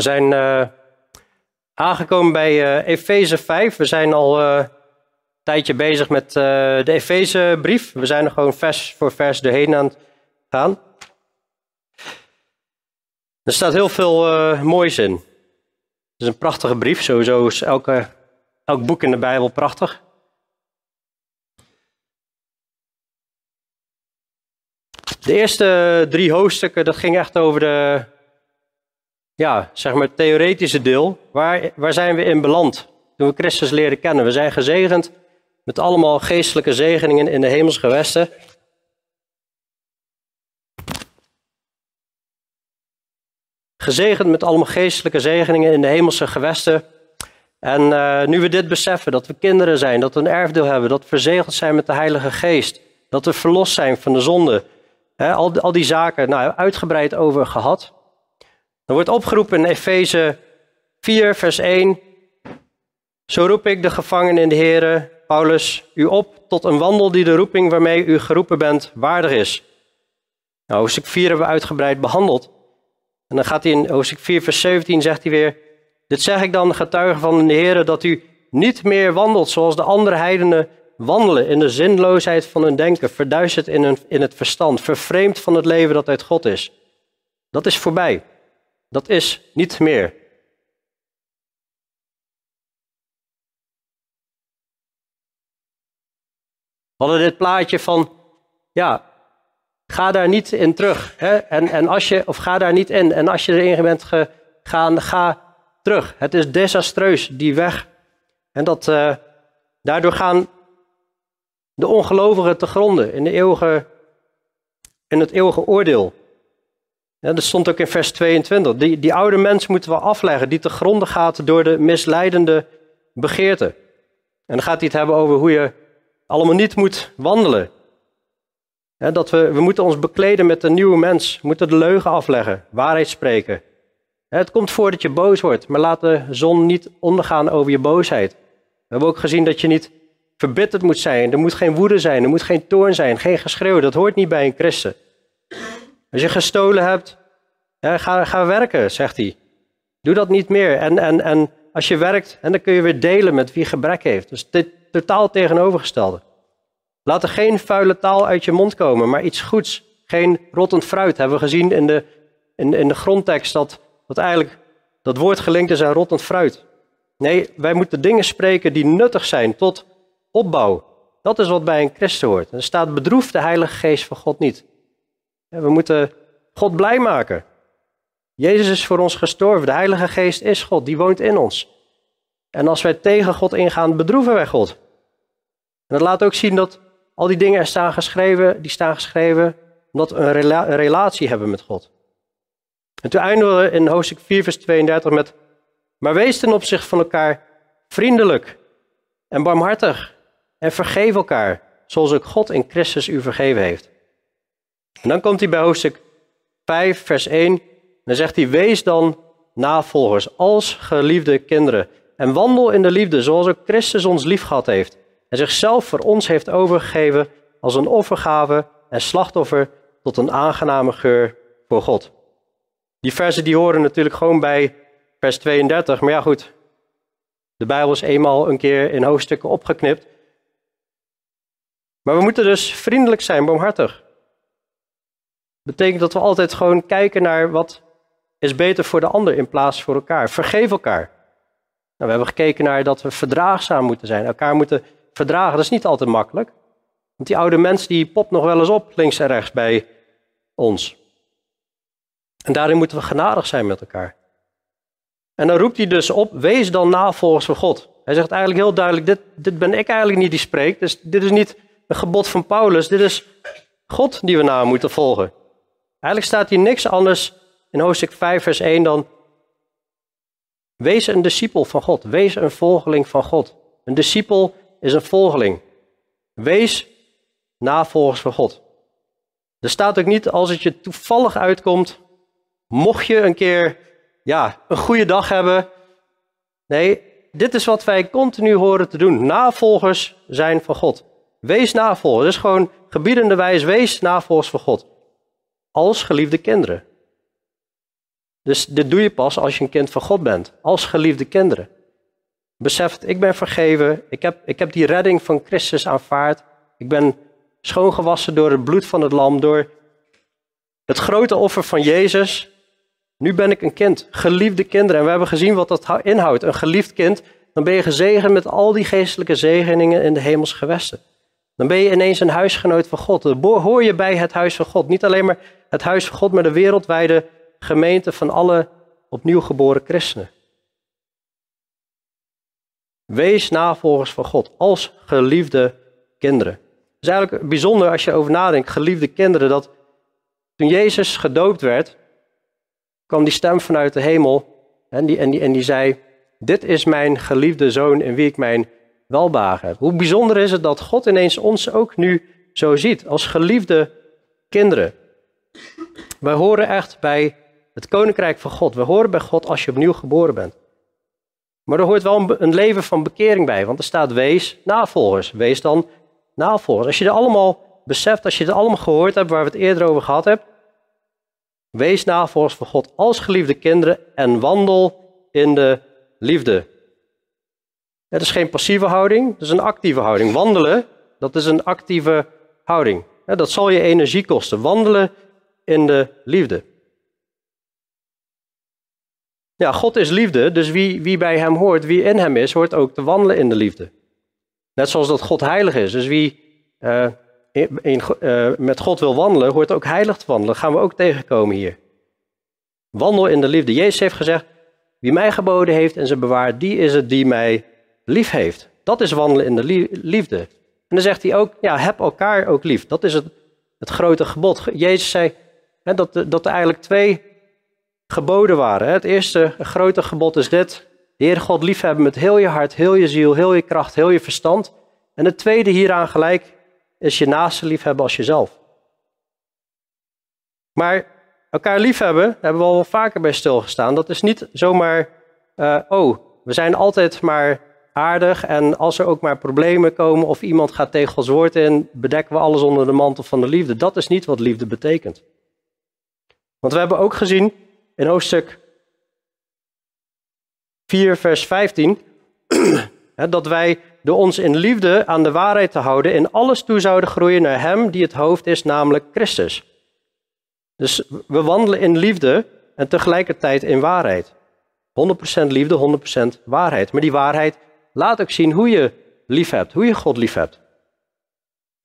We zijn uh, aangekomen bij uh, Efeze 5. We zijn al uh, een tijdje bezig met de Efezebrief. We zijn er gewoon vers voor vers doorheen aan het gaan. Er staat heel veel moois in. Het is een prachtige brief. Sowieso is elke, elk boek in de Bijbel prachtig. De eerste drie hoofdstukken, dat ging echt over de, ja, zeg maar het theoretische deel. Waar, waar zijn we in beland toen we Christus leren kennen? We zijn gezegend met allemaal geestelijke zegeningen in de hemelsgewesten. Gezegend met allemaal geestelijke zegeningen in de hemelse gewesten. En uh, nu we dit beseffen, dat we kinderen zijn, dat we een erfdeel hebben, dat we verzegeld zijn met de Heilige Geest, dat we verlost zijn van de zonde, al, al die zaken, nou, uitgebreid over gehad. Er wordt opgeroepen in Efeze 4, vers 1. Zo roep ik de gevangenen in de Here, Paulus, u op tot een wandel die de roeping waarmee u geroepen bent waardig is. Nou, hoofdstuk 4 hebben we uitgebreid behandeld. En dan gaat hij in hoofdstuk 4, vers 17, zegt hij weer, dit zeg ik dan, getuige van de Heer, dat u niet meer wandelt zoals de andere heidenen wandelen in de zinloosheid van hun denken, verduisterd in, hun, in het verstand, vervreemd van het leven dat uit God is. Dat is voorbij. Dat is niet meer. We hadden dit plaatje van, ja, ga daar niet in terug. Hè? En, en als je, of ga daar niet in. En als je erin bent gegaan, ga terug. Het is desastreus, die weg. En dat, uh, daardoor gaan de ongelovigen te gronden in, de eeuwige, in het eeuwige oordeel. Dat stond ook in vers 22. Die, die oude mens moeten we afleggen, die te gronden gaat door de misleidende begeerte. En dan gaat hij het hebben over hoe je allemaal niet moet wandelen. dat we, we moeten ons bekleden met een nieuwe mens. We moeten de leugen afleggen, waarheid spreken. het komt voor dat je boos wordt, maar laat de zon niet ondergaan over je boosheid. We hebben ook gezien dat je niet verbitterd moet zijn. Er moet geen woede zijn, er moet geen toorn zijn, geen geschreeuw. Dat hoort niet bij een christen. Als je gestolen hebt, ga, ga werken, zegt hij. Doe dat niet meer. En, en, en als je werkt, dan kun je weer delen met wie gebrek heeft. Dus dit totaal tegenovergestelde. Laat er geen vuile taal uit je mond komen, maar iets goeds. Geen rottend fruit. Hebben we gezien in de, in, in de grondtekst dat, dat eigenlijk dat woord gelinkt is aan rottend fruit. Nee, wij moeten dingen spreken die nuttig zijn tot opbouw. Dat is wat bij een christen hoort. Er staat bedroefd de Heilige Geest van God niet. We moeten God blij maken. Jezus is voor ons gestorven. De Heilige Geest is God, die woont in ons. En als wij tegen God ingaan, bedroeven wij God. En dat laat ook zien dat al die dingen er staan geschreven, die staan geschreven omdat we een, relatie hebben met God. En toen eindigen we in hoofdstuk 4, vers 32 met, maar wees ten opzichte van elkaar vriendelijk en barmhartig en vergeef elkaar, zoals ook God in Christus u vergeven heeft. En dan komt hij bij hoofdstuk 5, vers 1. En dan zegt hij, wees dan navolgers als geliefde kinderen. En wandel in de liefde, zoals ook Christus ons lief gehad heeft. En zichzelf voor ons heeft overgegeven als een offergave en slachtoffer tot een aangename geur voor God. Die versen die horen natuurlijk gewoon bij vers 32. Maar ja goed, de Bijbel is eenmaal een keer in hoofdstukken opgeknipt. Maar we moeten dus vriendelijk zijn, barmhartig betekent dat we altijd gewoon kijken naar wat is beter voor de ander in plaats voor elkaar. Vergeef elkaar. Nou, we hebben gekeken naar dat we verdraagzaam moeten zijn, elkaar moeten verdragen. Dat is niet altijd makkelijk. Want die oude mens die popt nog wel eens op, links en rechts bij ons. En daarin moeten we genadig zijn met elkaar. En dan roept hij dus op, wees dan navolgers van God. Hij zegt eigenlijk heel duidelijk, dit, dit ben ik eigenlijk niet die spreekt. Dus dit is niet een gebod van Paulus, dit is God die we na moeten volgen. Eigenlijk staat hier niks anders in hoofdstuk 5, vers 1 dan. Wees een discipel van God. Wees een volgeling van God. Een discipel is een volgeling. Wees navolgers van God. Er staat ook niet als het je toevallig uitkomt, mocht je een keer ja, een goede dag hebben. Nee, dit is wat wij continu horen te doen. Navolgers zijn van God. Wees navolgers. Is gewoon gebiedende wijs. Wees navolgers van God als geliefde kinderen. Dus dit doe je pas als je een kind van God bent, als geliefde kinderen. Beseft, ik ben vergeven, ik heb, ik heb die redding van Christus aanvaard, ik ben schoongewassen door het bloed van het lam, door het grote offer van Jezus. Nu ben ik een kind, geliefde kinderen. En we hebben gezien wat dat inhoudt. Een geliefd kind, dan ben je gezegend met al die geestelijke zegeningen in de hemels gewesten. Dan ben je ineens een huisgenoot van God. Dan hoor je bij het huis van God. Niet alleen maar het huis van God, maar de wereldwijde gemeente van alle opnieuw geboren christenen. Wees navolgers van God als geliefde kinderen. Het is eigenlijk bijzonder als je over nadenkt, geliefde kinderen, dat toen Jezus gedoopt werd, kwam die stem vanuit de hemel en die, en die, en die zei, dit is mijn geliefde zoon in wie ik mijn welbagen heb. Hoe bijzonder is het dat God ineens ons ook nu zo ziet, als geliefde kinderen. Wij horen echt bij het koninkrijk van God. We horen bij God als je opnieuw geboren bent. Maar er hoort wel een leven van bekering bij, want er staat wees navolgers. Wees dan navolgers. Als je er allemaal beseft, als je het allemaal gehoord hebt waar we het eerder over gehad hebben, wees navolgers van God als geliefde kinderen en wandel in de liefde. Het is geen passieve houding, het is een actieve houding. Wandelen, dat is een actieve houding. Dat zal je energie kosten. Wandelen in de liefde. Ja, God is liefde, dus wie, wie bij hem hoort, wie in hem is, hoort ook te wandelen in de liefde. Net zoals dat God heilig is. Dus wie uh, in, uh, met God wil wandelen, hoort ook heilig te wandelen. Dat gaan we ook tegenkomen hier. Wandel in de liefde. Jezus heeft gezegd, wie mij geboden heeft en ze bewaart, die is het die mij lief heeft. Dat is wandelen in de liefde. En dan zegt hij ook, ja, heb elkaar ook lief. Dat is het, het grote gebod. Jezus zei hè, dat, dat er eigenlijk twee geboden waren. Het eerste grote gebod is dit. Heer God liefhebben met heel je hart, heel je ziel, heel je kracht, heel je verstand. En het tweede hieraan gelijk is je naaste liefhebben als jezelf. Maar elkaar liefhebben, daar hebben we al vaker bij stilgestaan. Dat is niet zomaar, uh, oh, we zijn altijd maar aardig en als er ook maar problemen komen of iemand gaat tegen woord in, bedekken we alles onder de mantel van de liefde. Dat is niet wat liefde betekent. Want we hebben ook gezien in hoofdstuk 4, vers 15, dat wij door ons in liefde aan de waarheid te houden in alles toe zouden groeien naar Hem die het hoofd is, namelijk Christus. Dus we wandelen in liefde en tegelijkertijd in waarheid. 100% liefde, 100% waarheid. Maar die waarheid laat ook zien hoe je lief hebt, hoe je God lief hebt.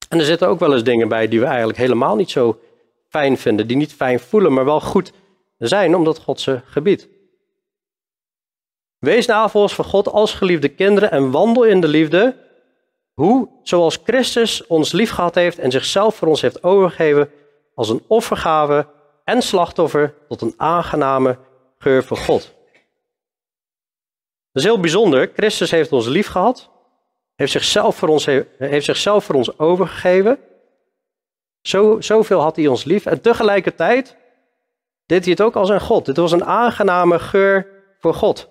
En er zitten ook wel eens dingen bij die we eigenlijk helemaal niet zo fijn vinden, die niet fijn voelen, maar wel goed zijn omdat God ze gebiedt. Wees navolgers van God als geliefde kinderen en wandel in de liefde, hoe, zoals Christus ons lief gehad heeft en zichzelf voor ons heeft overgegeven als een offergave en slachtoffer tot een aangename geur voor God. Dat is heel bijzonder. Christus heeft ons lief gehad, heeft zichzelf voor ons, heeft zichzelf voor ons overgegeven. Zo, zoveel had hij ons lief. En tegelijkertijd deed hij het ook als een God. Dit was een aangename geur voor God.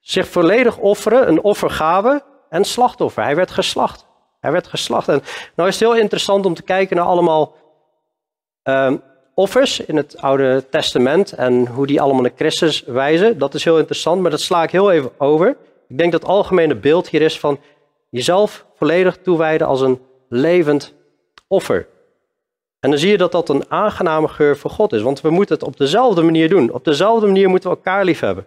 Zich volledig offeren, een offergave en slachtoffer. Hij werd geslacht. Hij werd geslacht. En nou is het heel interessant om te kijken naar allemaal uh, offers in het Oude Testament en hoe die allemaal naar Christus wijzen. Dat is heel interessant, maar dat sla ik heel even over. Ik denk dat het algemene beeld hier is van jezelf volledig toewijden als een levend offer. En dan zie je dat dat een aangename geur voor God is, want we moeten het op dezelfde manier doen. Op dezelfde manier moeten we elkaar lief hebben.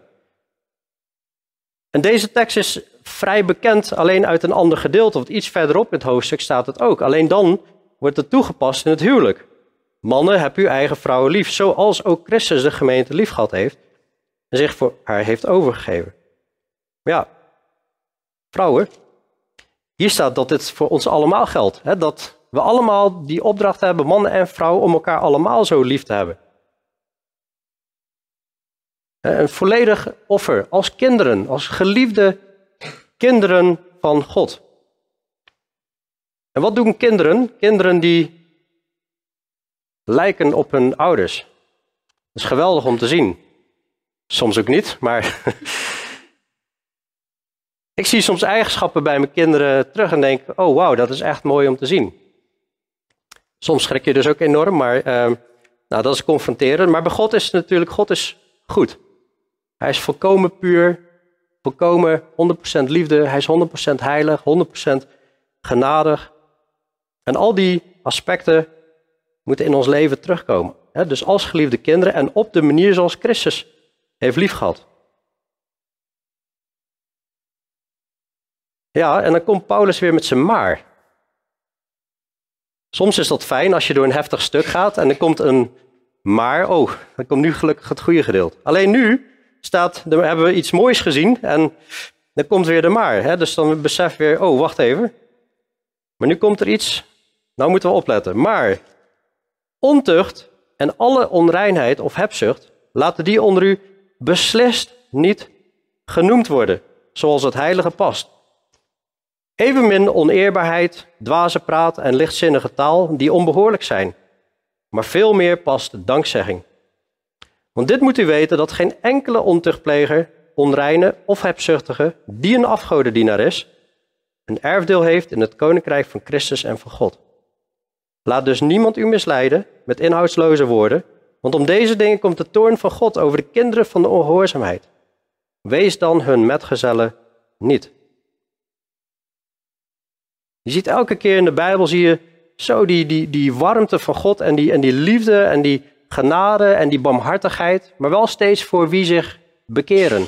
En deze tekst is vrij bekend alleen uit een ander gedeelte, want iets verderop in het hoofdstuk staat het ook. Alleen dan wordt het toegepast in het huwelijk. Mannen, heb uw eigen vrouwen lief, zoals ook Christus de gemeente lief gehad heeft en zich voor haar heeft overgegeven. Ja, vrouwen, hier staat dat dit voor ons allemaal geldt. Hè? Dat we allemaal die opdracht hebben, mannen en vrouwen, om elkaar allemaal zo lief te hebben. Een volledig offer, als kinderen, als geliefde kinderen van God. En wat doen kinderen? Kinderen die lijken op hun ouders. Dat is geweldig om te zien. Soms ook niet, maar ik zie soms eigenschappen bij mijn kinderen terug en denk, oh wauw, dat is echt mooi om te zien. Soms schrik je dus ook enorm, maar uh, nou, dat is confronteren. Maar bij God is natuurlijk, God is goed. Hij is volkomen puur, volkomen 100% liefde, hij is 100% heilig, 100% genadig. En al die aspecten moeten in ons leven terugkomen. Dus als geliefde kinderen en op de manier zoals Christus heeft liefgehad. Ja, en dan komt Paulus weer met zijn maar. Soms is dat fijn als je door een heftig stuk gaat en er komt een maar. Oh, dan komt nu gelukkig het goede gedeelte. Alleen nu staat, dan hebben we iets moois gezien en dan komt weer de maar. Hè? Dus dan besef weer, oh, wacht even. Maar nu komt er iets, nou moeten we opletten. Maar ontucht en alle onreinheid of hebzucht, laten die onder u beslist niet genoemd worden, zoals het heilige past. Evenmin oneerbaarheid, dwaze praat en lichtzinnige taal die onbehoorlijk zijn. Maar veel meer past dankzegging. Want dit moet u weten dat geen enkele ontuchtpleger, onreine of hebzuchtige, die een afgodendienaar is, een erfdeel heeft in het koninkrijk van Christus en van God. Laat dus niemand u misleiden met inhoudsloze woorden, want om deze dingen komt de toorn van God over de kinderen van de ongehoorzaamheid. Wees dan hun metgezellen niet. Je ziet elke keer in de Bijbel, zie je zo die, die, die warmte van God en die, en die liefde en die genade en die barmhartigheid, maar wel steeds voor wie zich bekeren.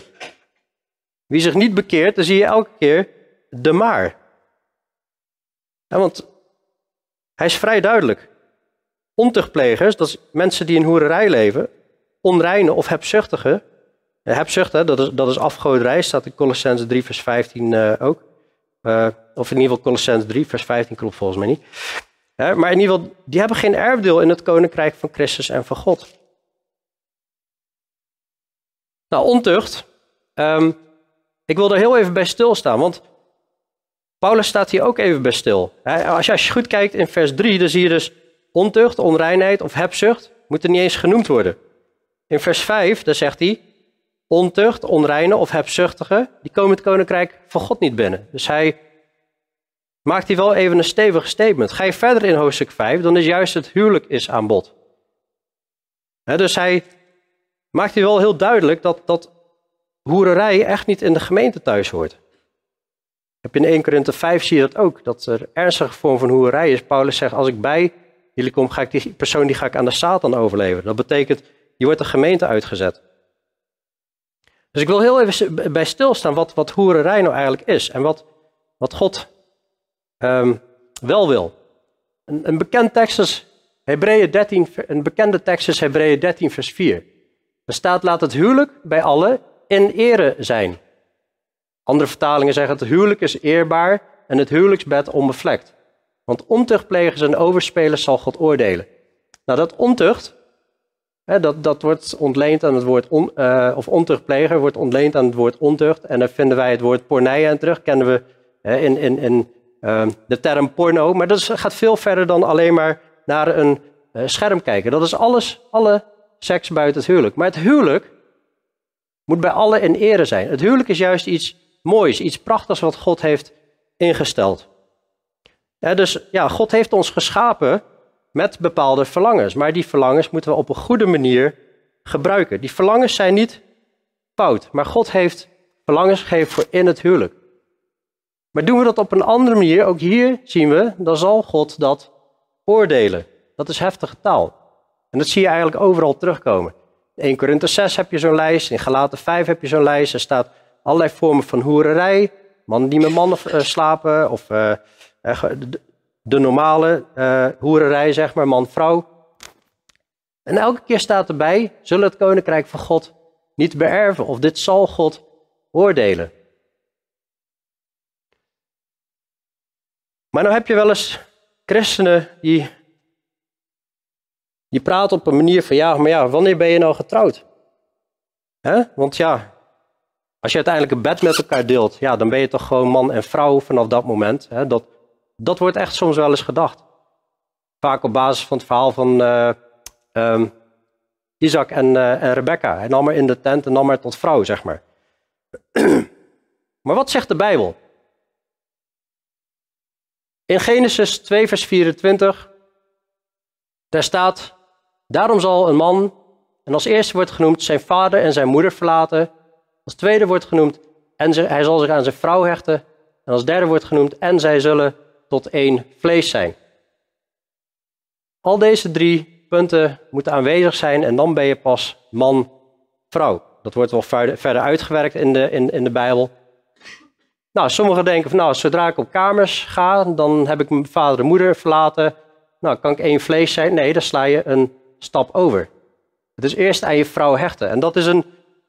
Wie zich niet bekeert, dan zie je elke keer de maar. want hij is vrij duidelijk. Ontuchtplegers, dat is mensen die in hoererij leven, onreine of hebzuchtige. Hebzucht, hè, dat, is, dat is afgoderij, staat in Colossense 3 vers 15 uh, eh, ook. Uh, of in ieder geval Colossense 3 vers 15 klopt volgens mij niet. maar in ieder geval, die hebben geen erfdeel in het koninkrijk van Christus en van God. Nou, ontucht. Um, ik wil er heel even bij stilstaan, want Paulus staat hier ook even bij stil. Als je, als je goed kijkt in vers 3, dan zie je dus ontucht, onreinheid of hebzucht, moeten niet eens genoemd worden. In vers 5, dan zegt hij, ontucht, onreine of hebzuchtige, die komen het koninkrijk van God niet binnen. Dus hij maakt hier wel even een stevig statement. Ga je verder in hoofdstuk 5, dan is juist het huwelijk is aan bod. dus hij maakt hier wel heel duidelijk dat, dat hoererij echt niet in de gemeente thuis hoort. In 1 Korinthe 5 zie je dat ook, dat er ernstige vorm van hoerij is. Paulus zegt, als ik bij jullie kom, ga ik die persoon die ga ik aan de Satan overleveren. Dat betekent, je wordt de gemeente uitgezet. Dus ik wil heel even bij stilstaan wat, wat hoererij nou eigenlijk is en wat, wat God um, wel wil. Een, een, bekend tekst is Hebreeën 13, een bekende tekst is Hebreeën 13 vers 4. Er staat, laat het huwelijk bij allen in ere zijn. Andere vertalingen zeggen het huwelijk is eerbaar en het huwelijksbed onbevlekt. Want ontuchtplegers en overspelers zal God oordelen. Nou, dat ontucht, hè, dat, dat wordt ontleend aan het woord, on, uh, of ontuchtpleger wordt ontleend aan het woord ontucht. En daar vinden wij het woord pornij aan terug, kennen we hè, in, in, in uh, de term porno. Maar dat gaat veel verder dan alleen maar naar een uh, scherm kijken. Dat is alles, alle seks buiten het huwelijk. Maar het huwelijk moet bij allen in ere zijn. Het huwelijk is juist iets moois, iets prachtigs wat God heeft ingesteld. dus ja, God heeft ons geschapen met bepaalde verlangens, maar die verlangens moeten we op een goede manier gebruiken. Die verlangens zijn niet fout, maar God heeft verlangens gegeven voor in het huwelijk. Maar doen we dat op een andere manier, ook hier zien we, dan zal God dat oordelen. Dat is heftige taal. En dat zie je eigenlijk overal terugkomen. In 1 Korinthe 6 heb je zo'n lijst, in Galaten 5 heb je zo'n lijst, er staat allerlei vormen van hoererij. Mannen die met mannen uh, slapen. Of uh, de, de, normale hoererij, zeg maar, man-vrouw. En elke keer staat erbij, zullen het koninkrijk van God niet beërven. Of dit zal God oordelen. Maar nou heb je wel eens christenen die, die praten op een manier van, ja, maar ja, wanneer ben je nou getrouwd? Want ja, als je uiteindelijk een bed met elkaar deelt, ja, dan ben je toch gewoon man en vrouw vanaf dat moment. Hè? Dat, dat wordt echt soms wel eens gedacht. Vaak op basis van het verhaal van uh, Isaac en, uh, en Rebecca. Hij nam maar in de tent en nam maar tot vrouw, zeg maar. maar wat zegt de Bijbel? In Genesis 2, vers 24, daar staat: Daarom zal een man En als eerste wordt genoemd zijn vader en zijn moeder verlaten. Als tweede wordt genoemd en hij zal zich aan zijn vrouw hechten. En als derde wordt genoemd en zij zullen tot één vlees zijn. Al deze drie punten moeten aanwezig zijn en dan ben je pas man, vrouw. Dat wordt wel verder uitgewerkt in de, in, in de Bijbel. Nou, sommigen denken van nou, zodra ik op kamers ga, dan heb ik mijn vader en moeder verlaten. Nou, kan ik één vlees zijn? Nee, dan sla je een stap over. Het is eerst aan je vrouw hechten. En dat is een,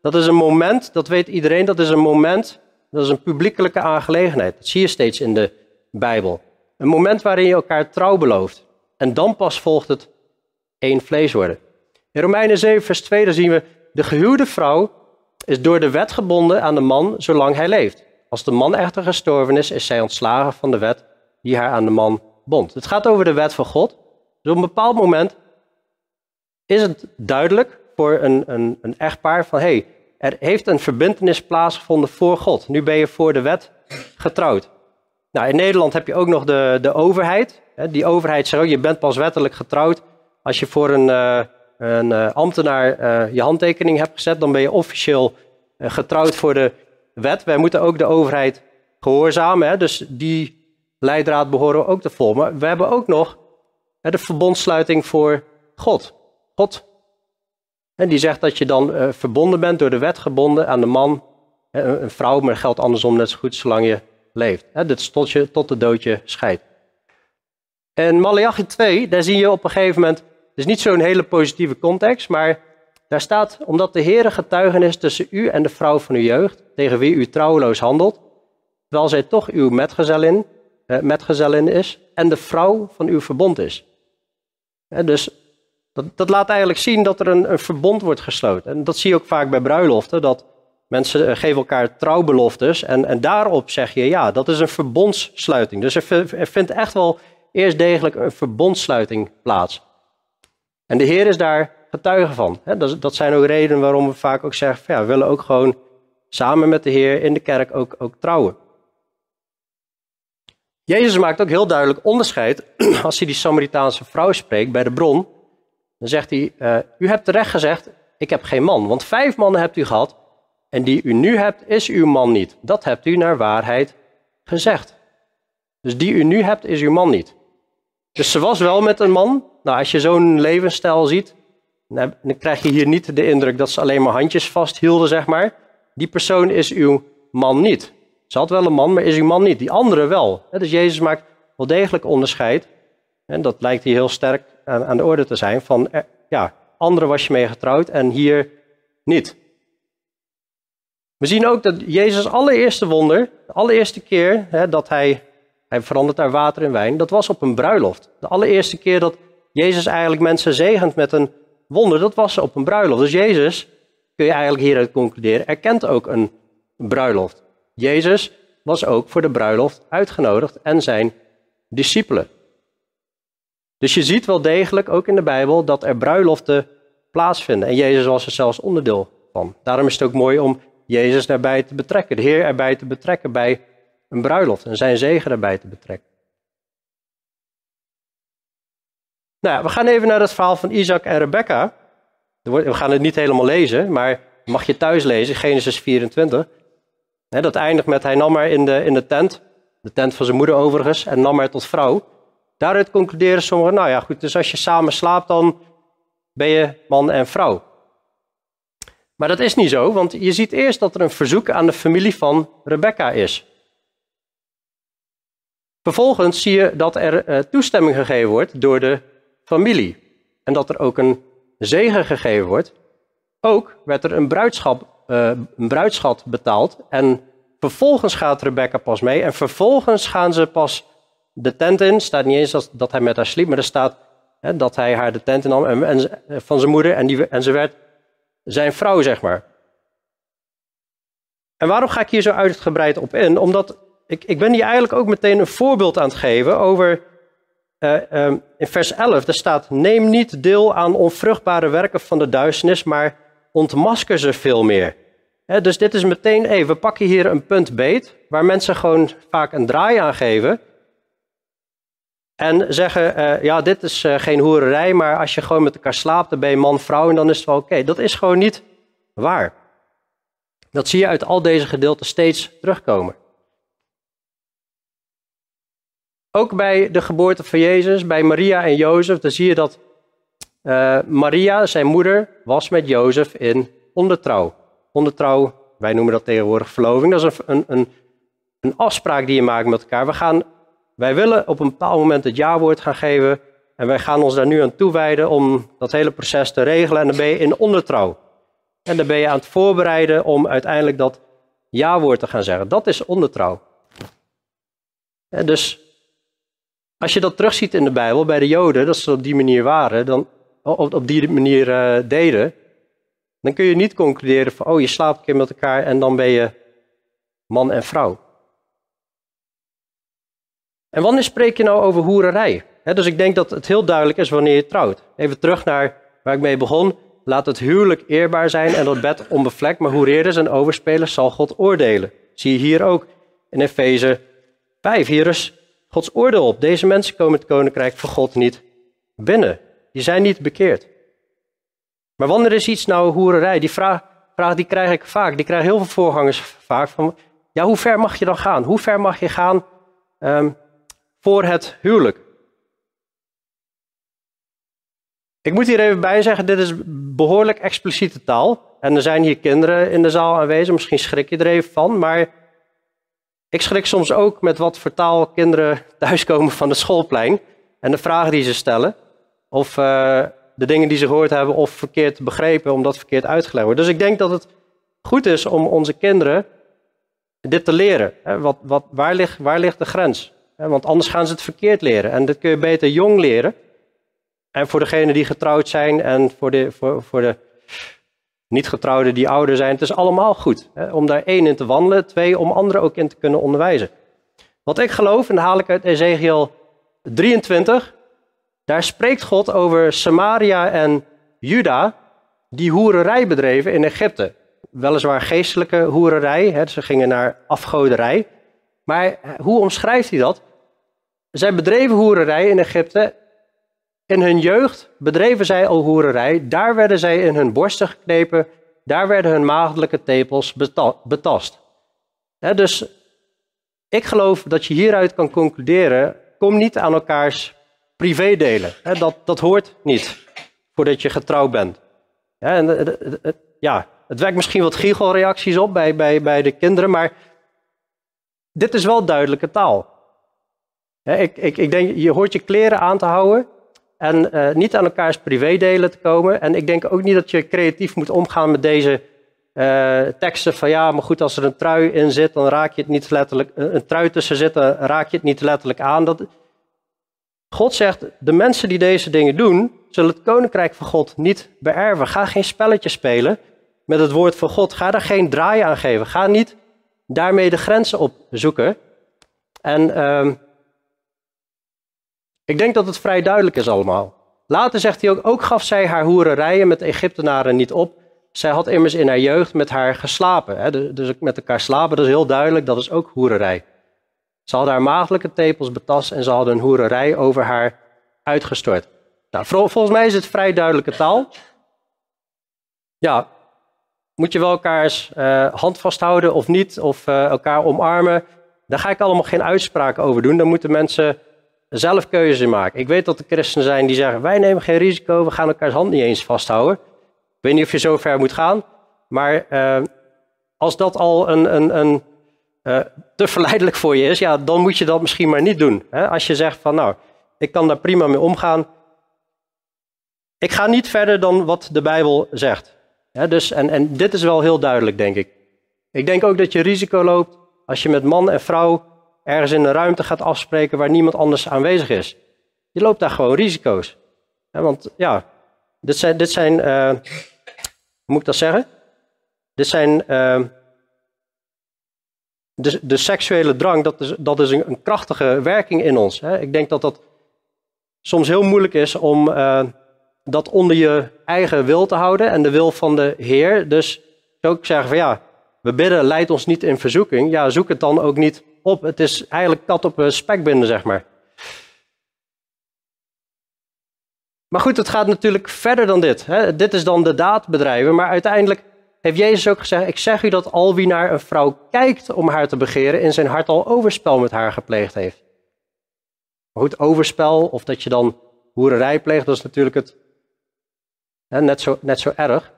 dat is een moment, dat weet iedereen, dat is een moment, dat is een publiekelijke aangelegenheid. Dat zie je steeds in de Bijbel. Een moment waarin je elkaar trouw belooft. En dan pas volgt het één vlees worden. In Romeinen 7, vers 2, zien we, de gehuwde vrouw is door de wet gebonden aan de man zolang hij leeft. Als de man echter gestorven is, is zij ontslagen van de wet die haar aan de man bond. Het gaat over de wet van God. Dus op een bepaald moment is het duidelijk voor een, een, een echtpaar van hé, hey, er heeft een verbindenis plaatsgevonden voor God. Nu ben je voor de wet getrouwd. Nou, in Nederland heb je ook nog de, de overheid. Die overheid zegt ook, je bent pas wettelijk getrouwd als je voor een, uh, een uh, ambtenaar uh, je handtekening hebt gezet. Dan ben je officieel getrouwd voor de wet. Wij moeten ook de overheid gehoorzamen. Dus die leidraad behoren we ook te volgen. Maar we hebben ook nog de verbondsluiting voor God. God. En die zegt dat je dan uh, verbonden bent, door de wet gebonden aan de man. Hè, een vrouw, maar geldt andersom net zo goed zolang je leeft. Hè? Dat is tot, je, tot de dood je scheidt. En Malachi 2, daar zie je op een gegeven moment, het is niet zo'n hele positieve context, maar daar staat, omdat de Heere getuigenis tussen u en de vrouw van uw jeugd, tegen wie u trouweloos handelt, terwijl zij toch uw metgezellin, eh, metgezellin is en de vrouw van uw verbond is. dus dat, dat, laat eigenlijk zien dat er een, een, verbond wordt gesloten. En dat zie je ook vaak bij bruiloften, dat mensen eh, geven elkaar trouwbeloftes en, en daarop zeg je ja, dat is een verbondssluiting. Dus er, vindt echt wel eerst degelijk een verbondssluiting plaats. En de Heer is daar getuige van. Dat, zijn ook redenen waarom we vaak ook zeggen, ja, we willen ook gewoon samen met de Heer in de kerk ook, ook trouwen. Jezus maakt ook heel duidelijk onderscheid als hij die Samaritaanse vrouw spreekt bij de bron. Dan zegt hij, uh, u hebt terecht gezegd, ik heb geen man. Want vijf mannen hebt u gehad en die u nu hebt is uw man niet. Dat hebt u naar waarheid gezegd. Dus die u nu hebt is uw man niet. Dus ze was wel met een man. Nou, als je zo'n levensstijl ziet, dan krijg je hier niet de indruk dat ze alleen maar handjes vasthielden, zeg maar. Die persoon is uw man niet. Ze had wel een man, maar is uw man niet. Die andere wel. Dus Jezus maakt wel degelijk onderscheid. En dat lijkt hier heel sterk aan, de orde te zijn. Van, eh, ja, andere was je mee getrouwd en hier niet. We zien ook dat Jezus' allereerste wonder, de allereerste keer hè, dat hij, hij verandert daar water in wijn, dat was op een bruiloft. De allereerste keer dat Jezus eigenlijk mensen zegent met een wonder, dat was op een bruiloft. Dus Jezus, kun je eigenlijk hieruit concluderen, erkent ook een bruiloft. Jezus was ook voor de bruiloft uitgenodigd en zijn discipelen. Dus je ziet wel degelijk, ook in de Bijbel, dat er bruiloften plaatsvinden. En Jezus was er zelfs onderdeel van. Daarom is het ook mooi om Jezus daarbij te betrekken, de Heer erbij te betrekken bij een bruiloft en zijn zegen erbij te betrekken. Nou, we gaan even naar het verhaal van Isaac en Rebecca. We gaan het niet helemaal lezen, maar mag je thuis lezen, Genesis 24. Dat eindigt met hij nam haar in de, in de tent, de tent van zijn moeder overigens, en nam haar tot vrouw. Daaruit concluderen sommigen, nou ja goed, dus als je samen slaapt, dan ben je man en vrouw. Maar dat is niet zo, want je ziet eerst dat er een verzoek aan de familie van Rebecca is. Vervolgens zie je dat er eh, toestemming gegeven wordt door de familie. En dat er ook een zegen gegeven wordt. Ook werd er een, bruidschap, uh, een bruidschat betaald. En vervolgens gaat Rebecca pas mee. En vervolgens gaan ze pas de tent in. staat niet eens dat, hij met haar sliep, maar er staat hè, dat hij haar de tent in nam en, en, van zijn moeder. En, die, en ze werd zijn vrouw, zeg maar. En waarom ga ik hier zo uitgebreid op in? Omdat ik, ik ben hier eigenlijk ook meteen een voorbeeld aan het geven over uh, um, in vers 11, daar staat: Neem niet deel aan onvruchtbare werken van de duisternis, maar ontmasker ze veel meer. dus dit is meteen even, we pakken hier een punt beet, waar mensen gewoon vaak een draai aan geven. En zeggen, uh, ja, dit is uh, geen hoererij, maar als je gewoon met elkaar slaapt, dan ben je man, vrouw en dan is het wel oké. Dat is gewoon niet waar. Dat zie je uit al deze gedeelten steeds terugkomen. Ook bij de geboorte van Jezus, bij Maria en Jozef, dan zie je dat uh, Maria, zijn moeder, was met Jozef in ondertrouw. Ondertrouw, wij noemen dat tegenwoordig verloving, dat is een, een, een afspraak die je maakt met elkaar. We gaan, wij willen op een bepaald moment het ja-woord gaan geven en wij gaan ons daar nu aan toewijden om dat hele proces te regelen en dan ben je in ondertrouw. En dan ben je aan het voorbereiden om uiteindelijk dat ja-woord te gaan zeggen. Dat is ondertrouw. Dus als je dat terugziet in de Bijbel bij de Joden, dat ze op die manier waren, dan, op, op die manier uh, deden, dan kun je niet concluderen van, oh je slaapt een keer met elkaar en dan ben je man en vrouw. En wanneer spreek je nou over hoererij? dus ik denk dat het heel duidelijk is wanneer je trouwt. Even terug naar waar ik mee begon. Laat het huwelijk eerbaar zijn en dat bed onbevlekt, maar hoereerders en overspelers zal God oordelen. Zie je hier ook in Efeze 5. Hier is Gods oordeel op. Deze mensen komen het koninkrijk van God niet binnen. Die zijn niet bekeerd. Maar wanneer is iets nou hoererij? Die vraag, vraag die krijg ik vaak. Die krijgen heel veel voorgangers vaak. Van, ja, hoe ver mag je dan gaan? Hoe ver mag je gaan um, voor het huwelijk? Ik moet hier even bij zeggen, dit is behoorlijk expliciete taal. En er zijn hier kinderen in de zaal aanwezig, misschien schrik je er even van. Maar ik schrik soms ook met wat voor taal kinderen thuiskomen van het schoolplein. En de vragen die ze stellen. Of uh, de dingen die ze gehoord hebben of verkeerd begrepen, omdat verkeerd uitgelegd wordt. Dus ik denk dat het goed is om onze kinderen dit te leren. Wat, wat, waar, ligt, waar ligt de grens? Want anders gaan ze het verkeerd leren. En dat kun je beter jong leren. En voor degenen die getrouwd zijn en voor de, voor, voor de niet-getrouwden die ouder zijn, het is allemaal goed. Om daar één in te wandelen, twee, om anderen ook in te kunnen onderwijzen. Wat ik geloof, en dan haal ik uit Ezekiel 23, daar spreekt God over Samaria en Juda, die hoererij bedreven in Egypte. Weliswaar geestelijke hoererij, hè, ze gingen naar afgoderij. Maar hoe omschrijft hij dat? Zij bedreven hoererij in Egypte in hun jeugd bedreven zij al hoererij, daar werden zij in hun borsten geknepen, daar werden hun maagdelijke tepels betast. dus ik geloof dat je hieruit kan concluderen, kom niet aan elkaars privé delen. dat, dat hoort niet voordat je getrouwd bent. en het, het, ja, het wekt misschien wat giechelreacties op bij, bij, bij de kinderen, maar dit is wel duidelijke taal. ik, ik, ik denk, je hoort je kleren aan te houden en uh, niet aan elkaars privédelen te komen. En ik denk ook niet dat je creatief moet omgaan met deze uh, teksten van ja, maar goed, als er een trui in zit, dan raak je het niet letterlijk, een trui tussen zit, dan raak je het niet letterlijk aan. Dat, God zegt, de mensen die deze dingen doen, zullen het koninkrijk van God niet beërven. Ga geen spelletje spelen met het woord van God. Ga daar geen draai aan geven. Ga niet daarmee de grenzen opzoeken. En uh, ik denk dat het vrij duidelijk is allemaal. Later zegt hij ook, ook gaf zij haar hoererijen met Egyptenaren niet op. Zij had immers in haar jeugd met haar geslapen. Hè? Dus met elkaar slapen, dat is heel duidelijk, dat is ook hoererij. Ze hadden haar maagdelijke tepels betast en ze hadden een hoererij over haar uitgestort. Nou, volgens mij is het vrij duidelijke taal. Ja, moet je wel elkaars uh, hand vasthouden of niet, of uh, elkaar omarmen. Daar ga ik allemaal geen uitspraken over doen. Dan moeten mensen zelf keuzes maken. Ik weet dat er christenen zijn die zeggen: wij nemen geen risico, we gaan elkaars hand niet eens vasthouden. Ik weet niet of je zo ver moet gaan, maar uh, als dat al een, een, een te verleidelijk voor je is, ja, dan moet je dat misschien maar niet doen. Hè? Als je zegt van nou, ik kan daar prima mee omgaan. Ik ga niet verder dan wat de Bijbel zegt. Dus, en, en dit is wel heel duidelijk, denk ik. Ik denk ook dat je risico loopt als je met man en vrouw ergens in een ruimte gaat afspreken waar niemand anders aanwezig is. Je loopt daar gewoon risico's. want ja, dit zijn, dit zijn uh, hoe moet ik dat zeggen? Dit zijn, uh, de, de seksuele drang, dat is, dat is een, een krachtige werking in ons. Hè? Ik denk dat dat soms heel moeilijk is om uh, dat onder je eigen wil te houden en de wil van de Heer. Dus ook zeggen van ja, we bidden, leid ons niet in verzoeking. Ja, zoek het dan ook niet op. Het is eigenlijk kat op spek binden, zeg maar. Maar goed, het gaat natuurlijk verder dan dit. Hè. Dit is dan de daadbedrijven, maar uiteindelijk heeft Jezus ook gezegd: Ik zeg u dat al wie naar een vrouw kijkt om haar te begeren, in zijn hart al overspel met haar gepleegd heeft. Maar goed, overspel of dat je dan hoererij pleegt, dat is natuurlijk het, net, zo, net zo erg.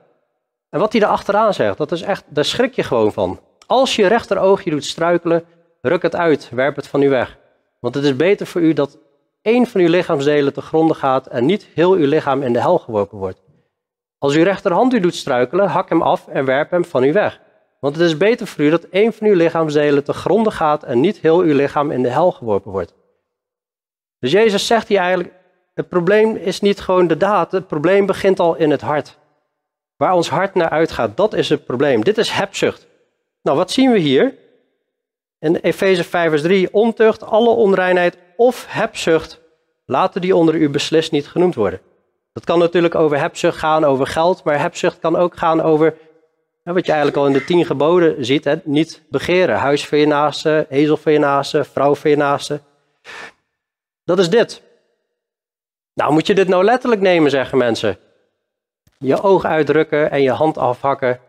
En wat hij daar achteraan zegt, dat is echt, daar schrik je gewoon van. Als je rechteroogje doet struikelen, ruk het uit, werp het van u weg. Want het is beter voor u dat één van uw lichaamsdelen te gronden gaat en niet heel uw lichaam in de hel geworpen wordt. Als uw rechterhand u doet struikelen, hak hem af en werp hem van u weg. Want het is beter voor u dat één van uw lichaamsdelen te gronden gaat en niet heel uw lichaam in de hel geworpen wordt. Dus Jezus zegt hier eigenlijk, het probleem is niet gewoon de daad, het probleem begint al in het hart. Waar ons hart naar uitgaat, dat is het probleem. Dit is hebzucht. Nou, wat zien we hier? In Efeze 5 vers 3, ontucht, alle onreinheid of hebzucht, laten die onder u beslist niet genoemd worden. Dat kan natuurlijk over hebzucht gaan, over geld, maar hebzucht kan ook gaan over, wat je eigenlijk al in de tien geboden ziet, hè, niet begeren. Huis voor je naaste, ezel voor je vrouw je. Dat is dit. Nou, moet je dit nou letterlijk nemen, zeggen mensen. Je oog uitdrukken en je hand afhakken.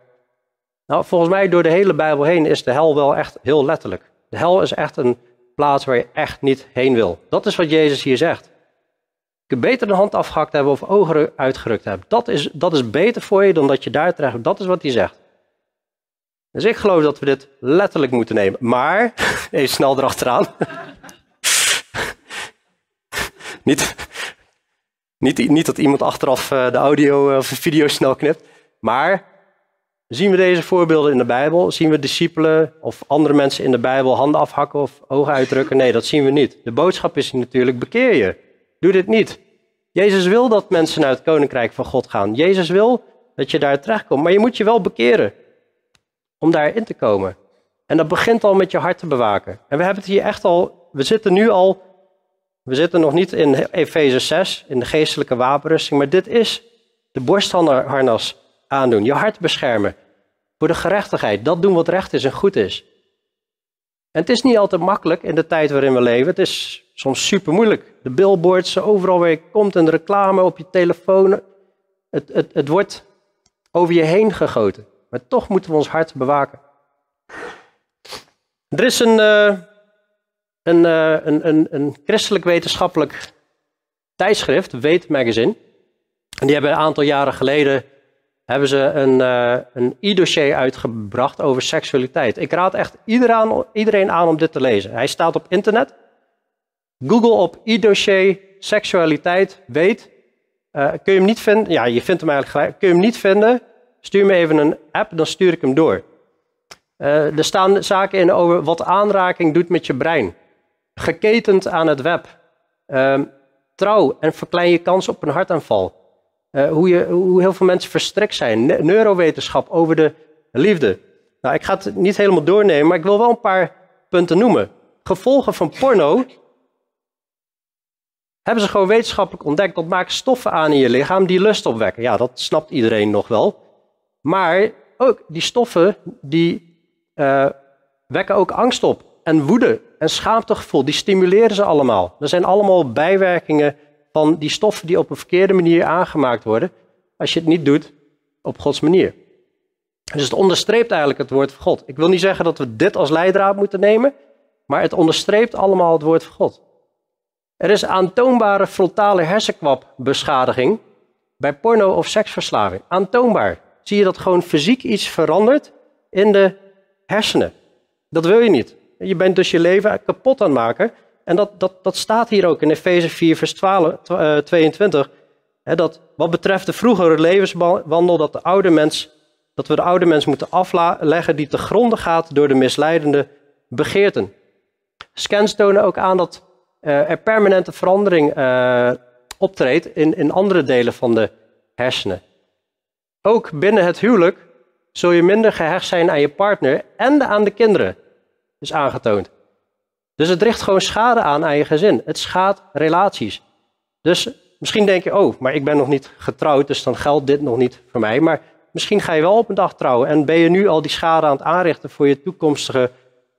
Nou, volgens mij door de hele Bijbel heen is de hel wel echt heel letterlijk. De hel is echt een plaats waar je echt niet heen wil. Dat is wat Jezus hier zegt. Je kunt beter een hand afgehakt hebben of ogen uitgerukt hebben. Dat is, dat is beter voor je dan dat je daar terecht bent. Dat is wat hij zegt. Dus ik geloof dat we dit letterlijk moeten nemen. Maar, even snel erachteraan. niet, niet, niet dat iemand achteraf eh, de audio of de video snel knipt. Maar Zien we deze voorbeelden in de Bijbel? Zien we discipelen of andere mensen in de Bijbel handen afhakken of ogen uitdrukken? Nee, dat zien we niet. De boodschap is natuurlijk: bekeer je. Doe dit niet. Jezus wil dat mensen naar het koninkrijk van God gaan. Jezus wil dat je daar terechtkomt, maar je moet je wel bekeren om daarin te komen. En dat begint al met je hart te bewaken. En we hebben het hier echt al, we zitten nu al, we zitten nog niet in Efeze 6, in de geestelijke wapenrusting, maar dit is de borstharnas aandoen, je hart beschermen. Voor de gerechtigheid, dat doen wat recht is en goed is. En het is niet altijd makkelijk in de tijd waarin we leven. Het is soms super moeilijk. De billboards, overal je komt en de reclame op je telefoon. Het, het, het wordt over je heen gegoten. Maar toch moeten we ons hart bewaken. Er is een, uh, een, uh, een, een, een christelijk wetenschappelijk tijdschrift, Weet Magazine. En die hebben een aantal jaren geleden hebben ze een, een e-dossier uitgebracht over seksualiteit. Ik raad echt iedereen, aan om dit te lezen. Hij staat op internet. Google op e-dossier seksualiteit weet. Uh, kun je hem niet vinden? Ja, je vindt hem eigenlijk gelijk. Kun je hem niet vinden? Stuur me even een app, dan stuur ik hem door. Er staan zaken in over wat aanraking doet met je brein. Geketend aan het web. Uh, trouw en verklein je kans op een hartaanval. Uh, hoe, je, hoe heel veel mensen verstrikt zijn. neurowetenschap over de liefde. Nou, ik ga het niet helemaal doornemen, maar ik wil wel een paar punten noemen. Gevolgen van porno hebben ze gewoon wetenschappelijk ontdekt. Dat maakt stoffen aan in je lichaam die lust opwekken. Ja, dat snapt iedereen nog wel. Maar ook die stoffen die uh, wekken ook angst op. En woede en schaamtegevoel, die stimuleren ze allemaal. Er zijn allemaal bijwerkingen van die stoffen die op een verkeerde manier aangemaakt worden, als je het niet doet op Gods manier. Dus het onderstreept eigenlijk het woord van God. Ik wil niet zeggen dat we dit als leidraad moeten nemen, maar het onderstreept allemaal het woord van God. Er is aantoonbare frontale hersenkwapbeschadiging bij porno- of seksverslaving. Aantoonbaar. Zie je dat gewoon fysiek iets verandert in de hersenen. Dat wil je niet. Je bent dus je leven kapot aan het maken en dat, dat, dat staat hier ook in Efeze 4, vers 12, 22. Eh, dat wat betreft de vroegere levenswandel, dat, de oude mens, dat we de oude mens moeten afleggen die te gronden gaat door de misleidende begeerten. Scans tonen ook aan dat uh, er permanente verandering uh, optreedt in, in andere delen van de hersenen. Ook binnen het huwelijk zul je minder gehecht zijn aan je partner en aan de kinderen, is aangetoond. Dus het richt gewoon schade aan aan je gezin. Het schaadt relaties. Dus misschien denk je, oh, maar ik ben nog niet getrouwd, dus dan geldt dit nog niet voor mij. Maar misschien ga je wel op een dag trouwen en ben je nu al die schade aan het aanrichten voor je toekomstige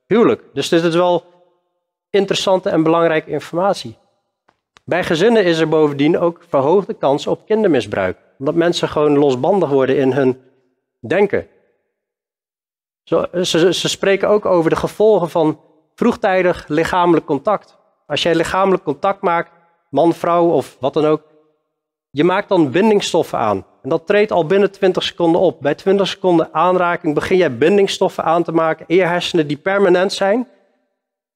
huwelijk. Dus dit is wel interessante en belangrijke informatie. Bij gezinnen is er bovendien ook verhoogde kans op kindermisbruik. Omdat mensen gewoon losbandig worden in hun denken. Ze spreken ook over de gevolgen van vroegtijdig lichamelijk contact. Als jij lichamelijk contact maakt, man, vrouw of wat dan ook, je maakt dan bindingsstoffen aan. En dat treedt al binnen 20 seconden op. Bij 20 seconden aanraking begin jij bindingsstoffen aan te maken in je hersenen die permanent zijn,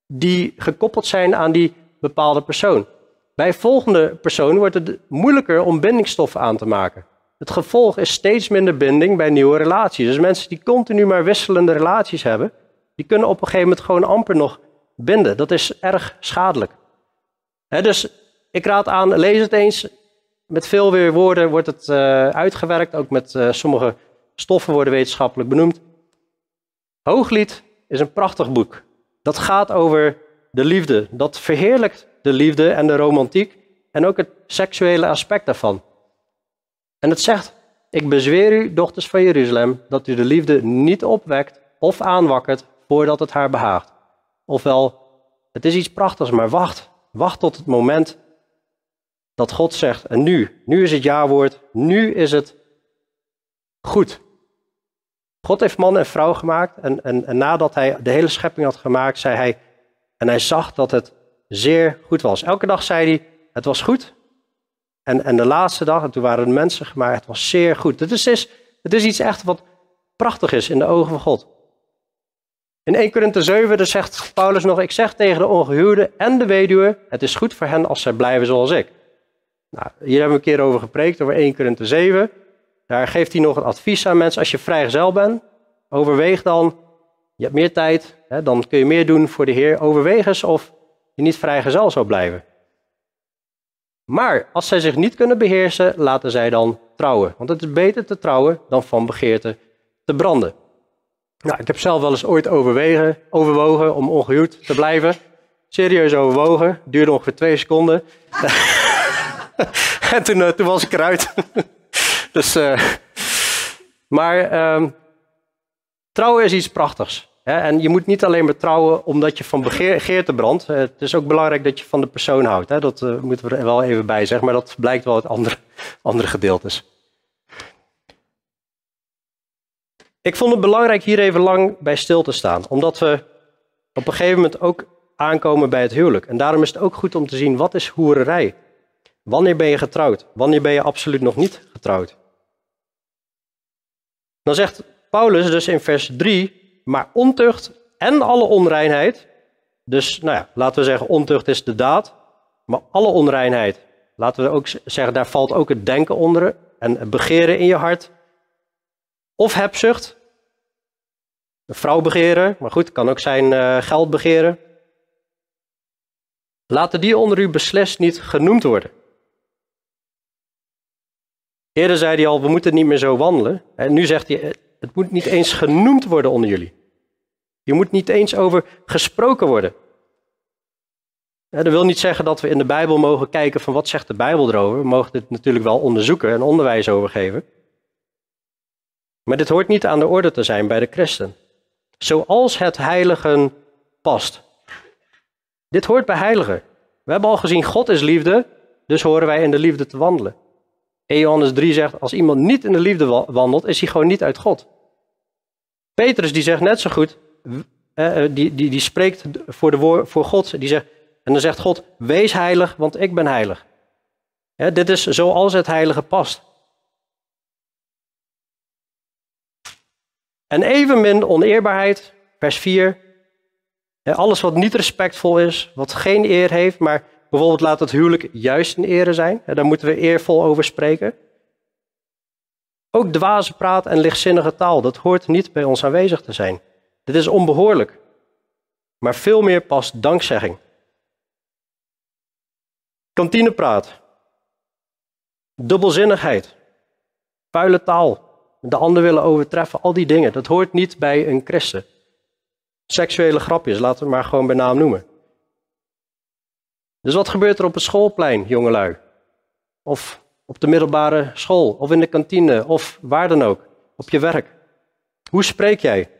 die gekoppeld zijn aan die bepaalde persoon. Bij volgende persoon wordt het moeilijker om bindingsstoffen aan te maken. Het gevolg is steeds minder binding bij nieuwe relaties. Dus mensen die continu maar wisselende relaties hebben, die kunnen op een gegeven moment gewoon amper nog binden. Dat is erg schadelijk. dus ik raad aan, lees het eens. Met veel weer woorden wordt het uh, uitgewerkt. Ook met uh, sommige stoffen worden wetenschappelijk benoemd. Hooglied is een prachtig boek. Dat gaat over de liefde. Dat verheerlijkt de liefde en de romantiek. En ook het seksuele aspect daarvan. En het zegt: Ik bezweer u, dochters van Jeruzalem, dat u de liefde niet opwekt of aanwakkert voordat het haar behaagt. Ofwel, het is iets prachtigs, maar wacht. Wacht tot het moment dat God zegt, en nu, nu is het jawoord, nu is het goed. God heeft man en vrouw gemaakt en, en nadat hij de hele schepping had gemaakt, zei hij, en hij zag dat het zeer goed was. Elke dag zei hij, het was goed. En, en de laatste dag, en toen waren de mensen gemaakt, het was zeer goed. Het is, het is iets echt wat prachtig is in de ogen van God. In 1 Korinthe 7 zegt Paulus nog, ik zeg tegen de ongehuwde en de weduwe, het is goed voor hen als zij blijven zoals ik. Nou, hier hebben we een keer over gepreekt, over 1 Korinthe 7. Daar geeft hij nog een advies aan mensen. Als je vrijgezel bent, overweeg dan, je hebt meer tijd, hè, dan kun je meer doen voor de Heer. Overweeg eens of je niet vrijgezel zou blijven. Maar als zij zich niet kunnen beheersen, laten zij dan trouwen. Want het is beter te trouwen dan van begeerte te branden. Nou, ik heb zelf wel eens ooit overwegen, overwogen om ongehuwd te blijven. Serieus overwogen, duurde ongeveer twee seconden. en toen, uh, toen, was ik eruit. dus, uh, maar um, trouwen is iets prachtigs. En je moet niet alleen maar trouwen omdat je van begeerte brandt. het is ook belangrijk dat je van de persoon houdt. Dat uh, moeten we er wel even bij zeggen, maar dat blijkt wel uit andere, andere gedeeltes. Ik vond het belangrijk hier even lang bij stil te staan, omdat we op een gegeven moment ook aankomen bij het huwelijk. En daarom is het ook goed om te zien, wat is hoererij? Wanneer ben je getrouwd? Wanneer ben je absoluut nog niet getrouwd? Dan zegt Paulus dus in vers 3, maar ontucht en alle onreinheid, dus nou ja, laten we zeggen ontucht is de daad, maar alle onreinheid, laten we ook zeggen, daar valt ook het denken onder en het begeren in je hart. Of hebzucht, een vrouw begeren, maar goed, kan ook zijn uh, geld begeren. Laten die onder u beslist niet genoemd worden. Eerder zei hij al, we moeten niet meer zo wandelen. En nu zegt hij, het moet niet eens genoemd worden onder jullie. Je moet niet eens over gesproken worden. Dat wil niet zeggen dat we in de Bijbel mogen kijken van wat zegt de Bijbel erover. We mogen dit natuurlijk wel onderzoeken en onderwijs over geven. Maar dit hoort niet aan de orde te zijn bij de christen. Zoals het heiligen past. Dit hoort bij heiligen. We hebben al gezien, God is liefde, dus horen wij in de liefde te wandelen. En Johannes 3 zegt, als iemand niet in de liefde wandelt, is hij gewoon niet uit God. Petrus die zegt net zo goed, eh, eh, die, die, die spreekt voor, de voor God, die zegt, en dan zegt God, wees heilig, want ik ben heilig. dit is zoals het heilige past. En evenmin oneerbaarheid, vers 4. Alles wat niet respectvol is, wat geen eer heeft, maar bijvoorbeeld laat het huwelijk juist een ere zijn. Daar moeten we eervol over spreken. Ook dwaze praat en lichtzinnige taal, dat hoort niet bij ons aanwezig te zijn. Dit is onbehoorlijk. Maar veel meer past dankzegging. Kantinepraat. Dubbelzinnigheid. Vuile taal de ander willen overtreffen, al die dingen. Dat hoort niet bij een christen. Seksuele grapjes, laten we maar gewoon bij naam noemen. Dus wat gebeurt er op het schoolplein, jongelui? Of op de middelbare school, of in de kantine, of waar dan ook, op je werk? Hoe spreek jij?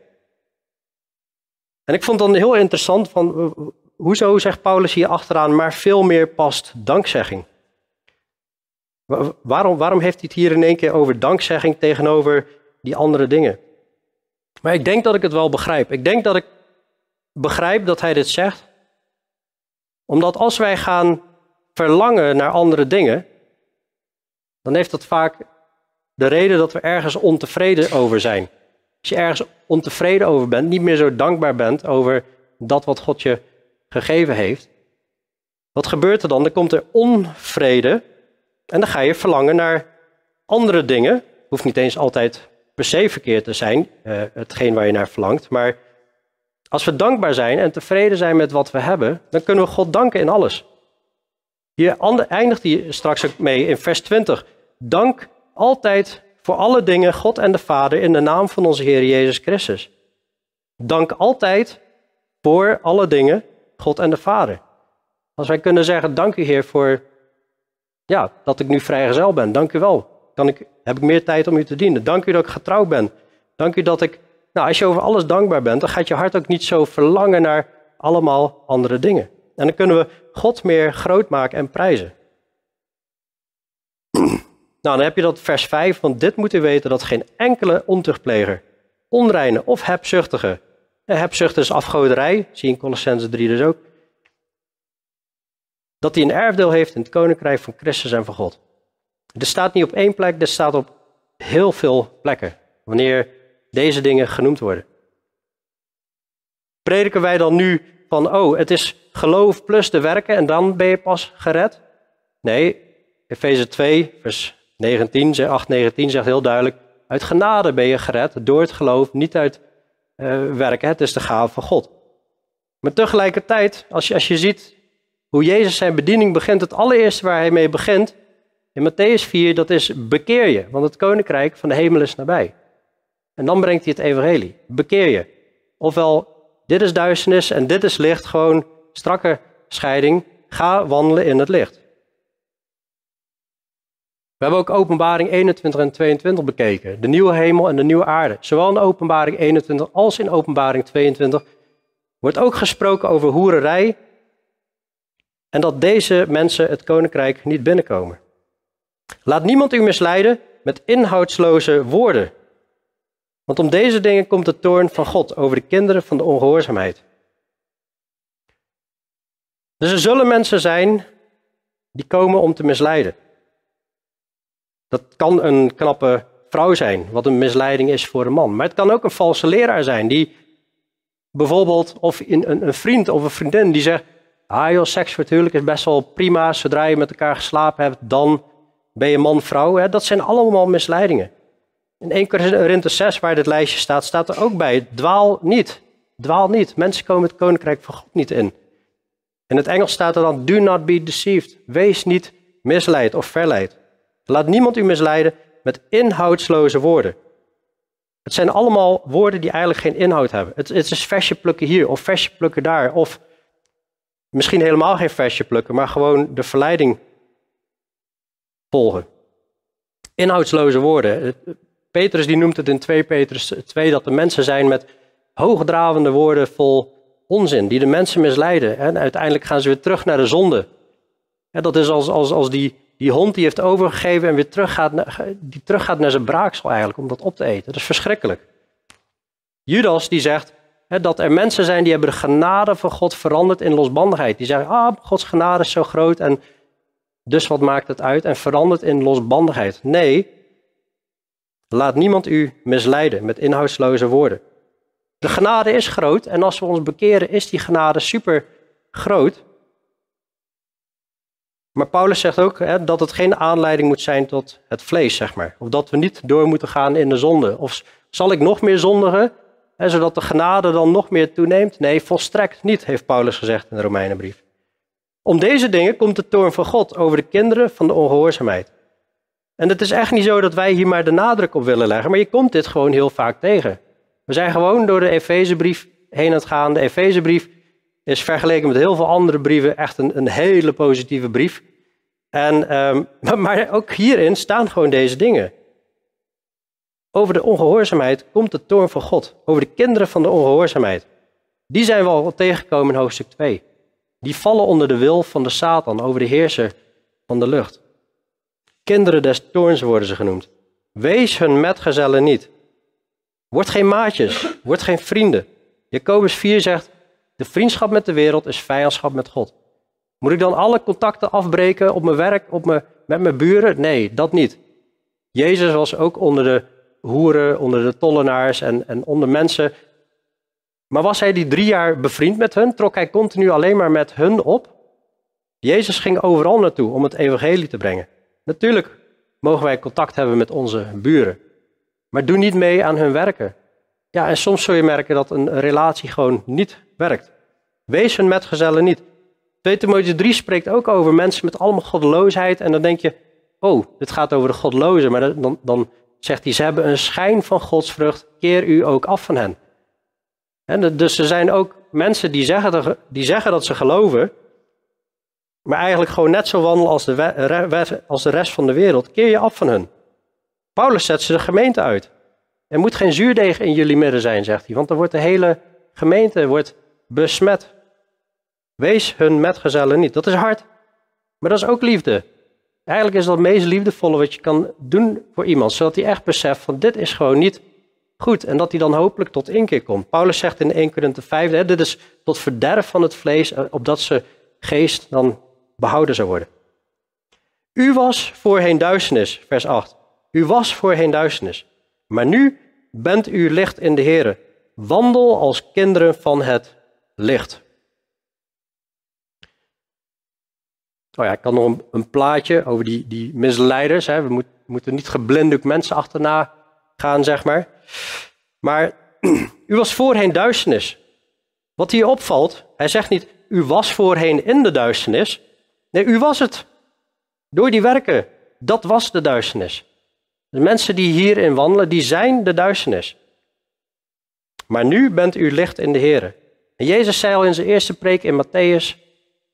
En ik vond dan heel interessant van, hoezo zegt Paulus hier achteraan, maar veel meer past dankzegging? Waarom, waarom heeft hij het hier in één keer over dankzegging tegenover die andere dingen? Maar ik denk dat ik het wel begrijp. Ik denk dat ik begrijp dat hij dit zegt, omdat als wij gaan verlangen naar andere dingen, dan heeft dat vaak de reden dat we ergens ontevreden over zijn. Als je ergens ontevreden over bent, niet meer zo dankbaar bent over dat wat God je gegeven heeft, wat gebeurt er dan? Dan komt er onvrede en dan ga je verlangen naar andere dingen. Hoeft niet eens altijd per se verkeerd te zijn, uh, hetgeen waar je naar verlangt. Maar als we dankbaar zijn en tevreden zijn met wat we hebben, dan kunnen we God danken in alles. Hier eindigt hij straks ook mee in vers 20. Dank altijd voor alle dingen God en de Vader in de naam van onze Heer Jezus Christus. Dank altijd voor alle dingen God en de Vader. Als wij kunnen zeggen, dank u Heer voor ja, dat ik nu vrijgezel ben. Dank u wel. Kan ik, heb ik meer tijd om u te dienen. Dank u dat ik getrouwd ben. Dank u dat ik, nou als je over alles dankbaar bent, dan gaat je hart ook niet zo verlangen naar allemaal andere dingen. En dan kunnen we God meer groot maken en prijzen. Nou, dan heb je dat vers 5, want dit moet u weten dat geen enkele ontuchtpleger, onreine of hebzuchtige, hebzucht is afgoderij, zie je in Colossense 3 dus ook, dat hij een erfdeel heeft in het koninkrijk van Christus en van God. Dit staat niet op één plek, dit staat op heel veel plekken, wanneer deze dingen genoemd worden. Prediken wij dan nu van, oh, het is geloof plus de werken en dan ben je pas gered? Nee, Efeze 2, vers 19, 8, 19 zegt heel duidelijk, uit genade ben je gered door het geloof, niet uit uh, werken. Het is de gave van God. Maar tegelijkertijd, als je, als je ziet hoe Jezus zijn bediening begint, het allereerste waar hij mee begint, in Matthäus 4, dat is bekeer je, want het koninkrijk van de hemel is nabij. En dan brengt hij het evangelie. Bekeer je. Ofwel, dit is duisternis en dit is licht, gewoon strakke scheiding. Ga wandelen in het licht. We hebben ook openbaring 21 en 22 bekeken. De nieuwe hemel en de nieuwe aarde. Zowel in openbaring 21 als in openbaring 22 wordt ook gesproken over hoererij. En dat deze mensen het koninkrijk niet binnenkomen. Laat niemand u misleiden met inhoudsloze woorden. Want om deze dingen komt de toorn van God over de kinderen van de ongehoorzaamheid. Dus er zullen mensen zijn die komen om te misleiden. Dat kan een knappe vrouw zijn, wat een misleiding is voor een man. Maar het kan ook een valse leraar zijn, die bijvoorbeeld, of een, een vriend of een vriendin die zegt, ah joh, seks voor is best wel prima, zodra je met elkaar geslapen hebt, dan ben je man-vrouw. Dat zijn allemaal misleidingen. In 1 Korinther 6, waar dit lijstje staat, staat er ook bij, dwaal niet. Dwaal niet. Mensen komen het koninkrijk van God niet in. In het Engels staat er dan, do not be deceived. Wees niet misleid of verleid. Laat niemand u misleiden met inhoudsloze woorden. Het zijn allemaal woorden die eigenlijk geen inhoud hebben. Het, het is versje plukken hier of versje plukken daar. Of misschien helemaal geen versje plukken, maar gewoon de verleiding volgen. Inhoudsloze woorden. Petrus die noemt het in 2 Petrus 2 dat de mensen zijn met hoogdravende woorden vol onzin, die de mensen misleiden. En uiteindelijk gaan ze weer terug naar de zonde. Dat is als, als, als die, die hond die heeft overgegeven en weer teruggaat, die teruggaat naar zijn braaksel eigenlijk om dat op te eten. Dat is verschrikkelijk. Judas die zegt dat er mensen zijn die hebben de genade van God veranderd in losbandigheid. Die zeggen, ah, Gods genade is zo groot en dus wat maakt het uit? En verandert in losbandigheid. Nee, laat niemand u misleiden met inhoudsloze woorden. De genade is groot en als we ons bekeren is die genade super groot. Maar Paulus zegt ook hè, dat het geen aanleiding moet zijn tot het vlees, zeg maar. Of dat we niet door moeten gaan in de zonde. Of zal ik nog meer zondigen, hè, zodat de genade dan nog meer toeneemt? Nee, volstrekt niet, heeft Paulus gezegd in de Romeinenbrief. Om deze dingen komt de toorn van God over de kinderen van de ongehoorzaamheid. En het is echt niet zo dat wij hier maar de nadruk op willen leggen, maar je komt dit gewoon heel vaak tegen. We zijn gewoon door de Efezebrief heen aan het gaan. De Efezebrief is vergeleken met heel veel andere brieven echt een, een hele positieve brief. En, um, maar ook hierin staan gewoon deze dingen. Over de ongehoorzaamheid komt de toorn van God. Over de kinderen van de ongehoorzaamheid. Die zijn we al tegengekomen in hoofdstuk 2. Die vallen onder de wil van de Satan, over de heerser van de lucht. Kinderen des toorns worden ze genoemd. Wees hun metgezellen niet. Word geen maatjes, word geen vrienden. Jacobus 4 zegt, de vriendschap met de wereld is vijandschap met God. Moet ik dan alle contacten afbreken op mijn werk, op mijn, met mijn buren? Nee, dat niet. Jezus was ook onder de hoeren, onder de tollenaars en, en onder mensen. Maar was hij die drie jaar bevriend met hun? Trok hij continu alleen maar met hun op? Jezus ging overal naartoe om het evangelie te brengen. Natuurlijk mogen wij contact hebben met onze buren. Maar doe niet mee aan hun werken. Ja, en soms zul je merken dat een relatie gewoon niet werkt. Wees hun metgezellen niet. 2 Timotheüs 3 spreekt ook over mensen met allemaal goddeloosheid. En dan denk je, oh, dit gaat over de godlozen. Maar dan, dan zegt hij, ze hebben een schijn van godsvrucht. Keer u ook af van hen. En dus er zijn ook mensen die zeggen, die zeggen dat ze geloven. Maar eigenlijk gewoon net zo wandelen als de, als de rest van de wereld. Keer je af van hun. Paulus zet ze de gemeente uit. Er moet geen zuurdeeg in jullie midden zijn, zegt hij, want dan wordt de hele gemeente wordt besmet. Wees hun metgezellen niet. Dat is hard, maar dat is ook liefde. Eigenlijk is dat het meest liefdevolle wat je kan doen voor iemand, zodat hij echt beseft van dit is gewoon niet goed en dat hij dan hopelijk tot inkeer komt. Paulus zegt in 1 Korinthe 5, hè, dit is tot verderf van het vlees, eh, opdat ze geest dan behouden zou worden. U was voorheen duisternis, vers 8. U was voorheen duisternis, maar nu bent u licht in de Heer. Wandel als kinderen van het licht. Oh ja, ik kan nog een, plaatje over die, die misleiders. Hè. We moet, moeten niet geblinddoekt mensen achterna gaan, zeg maar. Maar u was voorheen duisternis. Wat hier opvalt, hij zegt niet, u was voorheen in de duisternis. Nee, u was het. Door die werken, dat was de duisternis. De mensen die hierin wandelen, die zijn de duisternis. Maar nu bent u licht in de Heer. En Jezus zei al in zijn eerste preek in Matthäus,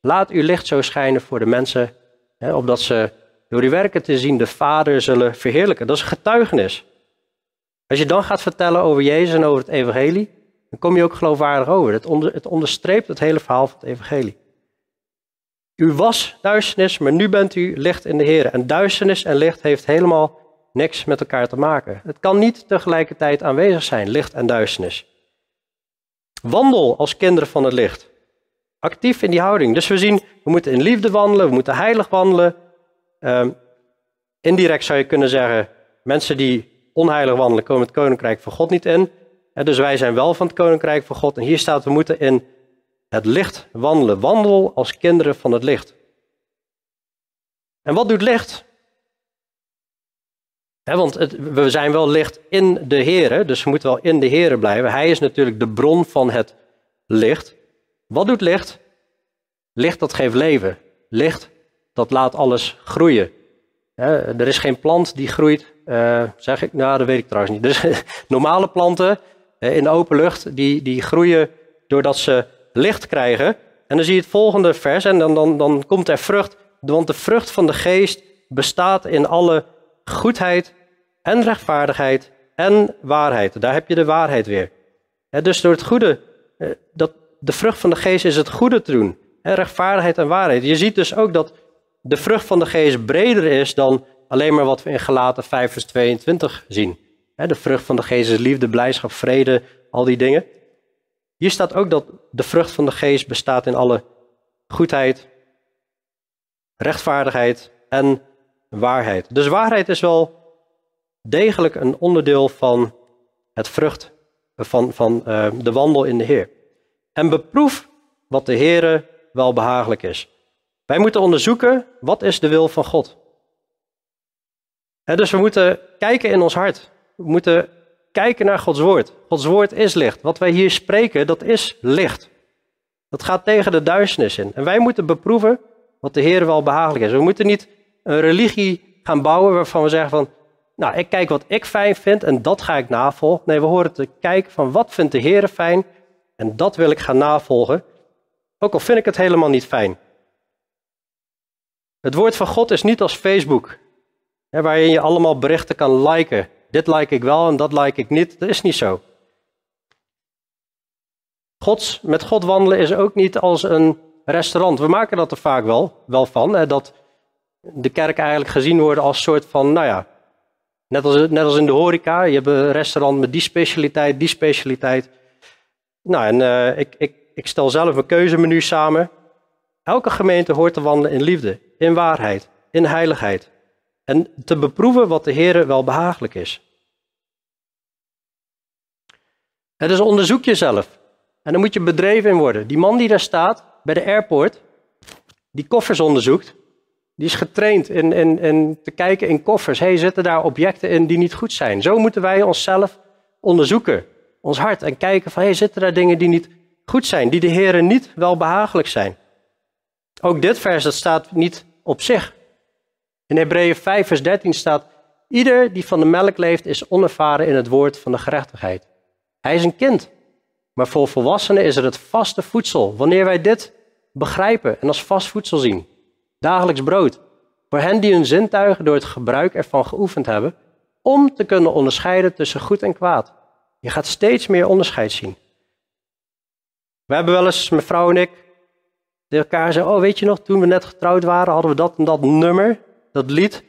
laat uw licht zo schijnen voor de mensen, hè, opdat ze door die werken te zien de Vader zullen verheerlijken. Dat is getuigenis. Als je dan gaat vertellen over Jezus en over het evangelie, dan kom je ook geloofwaardig over. Het, onder, het onderstreept het hele verhaal van het evangelie. U was duisternis, maar nu bent u licht in de Heer. En duisternis en licht heeft helemaal niks met elkaar te maken. Het kan niet tegelijkertijd aanwezig zijn, licht en duisternis. Wandel als kinderen van het licht. Actief in die houding. Dus we zien, we moeten in liefde wandelen, we moeten heilig wandelen. Uh, indirect zou je kunnen zeggen, mensen die onheilig wandelen komen het koninkrijk van God niet in. Dus wij zijn wel van het koninkrijk van God. En hier staat, we moeten in het licht wandelen. Wandel als kinderen van het licht. En wat doet licht? Want we zijn wel licht in de Heer, dus we moeten wel in de Heer blijven. Hij is natuurlijk de bron van het licht. Wat doet licht? Licht dat geeft leven. Licht dat laat alles groeien. er is geen plant die groeit, uh, zeg ik, nou dat weet ik trouwens niet. Dus normale planten in de open lucht, die, die groeien doordat ze licht krijgen. En dan zie je het volgende vers en dan, dan, dan komt er vrucht. Want de vrucht van de geest bestaat in alle goedheid en rechtvaardigheid en waarheid. Daar heb je de waarheid weer. dus door het goede, eh, dat, de vrucht van de geest is het goede te doen. rechtvaardigheid en waarheid. Je ziet dus ook dat de vrucht van de geest breder is dan alleen maar wat we in Galaten 5 vers 22 zien. De vrucht van de geest is liefde, blijdschap, vrede, al die dingen. Hier staat ook dat de vrucht van de geest bestaat in alle goedheid, rechtvaardigheid en waarheid. Dus waarheid is wel degelijk een onderdeel van het vrucht van, van uh, de wandel in de Heer. En beproef wat de Heere wel behagelijk is. Wij moeten onderzoeken wat is de wil van God. En dus we moeten kijken in ons hart. We moeten kijken naar Gods woord. Gods woord is licht. Wat wij hier spreken, dat is licht. Dat gaat tegen de duisternis in. En wij moeten beproeven wat de Heer wel behagelijk is. We moeten niet een religie gaan bouwen waarvan we zeggen van, nou, ik kijk wat ik fijn vind en dat ga ik navolgen. Nee, we horen te kijken van wat vindt de Heer fijn en dat wil ik gaan navolgen. Ook al vind ik het helemaal niet fijn. Het woord van God is niet als Facebook, hè, waarin je allemaal berichten kan liken. Dit like ik wel en dat like ik niet. Dat is niet zo. Gods, met God wandelen is ook niet als een restaurant. We maken dat er vaak wel, wel van. Hè, dat de kerk eigenlijk gezien wordt als soort van, nou ja, net als, net als in de horeca. Je hebt een restaurant met die specialiteit, die specialiteit. Nou, en uh, ik, ik, ik stel zelf een keuzemenu samen. Elke gemeente hoort te wandelen in liefde, in waarheid, in heiligheid. En te beproeven wat de Heer wel behagelijk is. Het is onderzoek jezelf. En dan moet je bedreven in worden. Die man die daar staat bij de airport, die koffers onderzoekt, die is getraind in, te kijken in koffers. Hey, zitten daar objecten in die niet goed zijn? Zo moeten wij onszelf onderzoeken, ons hart, en kijken van, hey, zitten daar dingen die niet goed zijn, die de Heeren niet wel behagelijk zijn? Ook dit vers, dat staat niet op zich. In Hebreeën 5, vers 13 staat, ieder die van de melk leeft is onervaren in het woord van de gerechtigheid. Hij is een kind. Maar voor volwassenen is er het vaste voedsel. Wanneer wij dit begrijpen en als vast voedsel zien. Dagelijks brood. Voor hen die hun zintuigen door het gebruik ervan geoefend hebben. Om te kunnen onderscheiden tussen goed en kwaad. Je gaat steeds meer onderscheid zien. We hebben wel eens, mijn vrouw en ik, tegen elkaar zeggen: Oh, weet je nog, toen we net getrouwd waren, hadden we dat en dat nummer, dat lied.